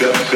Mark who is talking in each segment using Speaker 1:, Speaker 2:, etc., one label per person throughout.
Speaker 1: Yeah.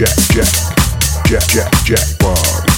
Speaker 2: Jack Jack Jack Jack Jack Bob.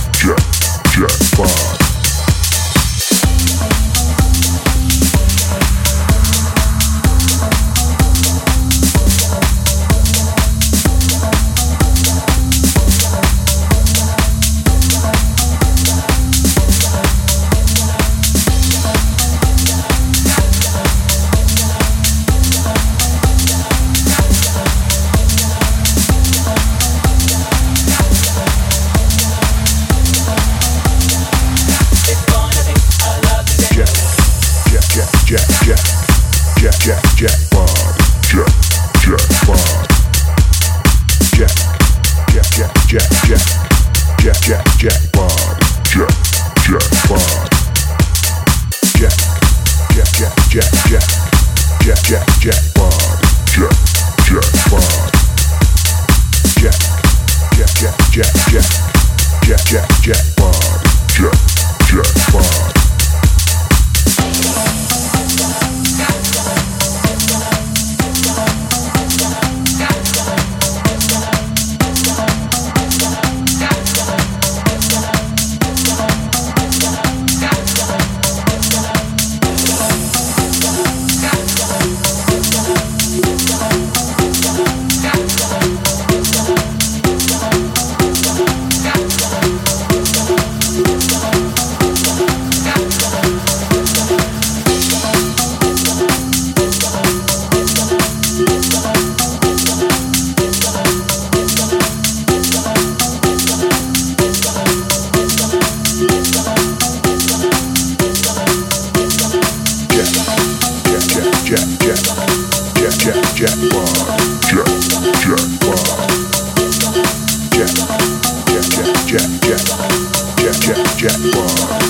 Speaker 2: Jack Jack Bar.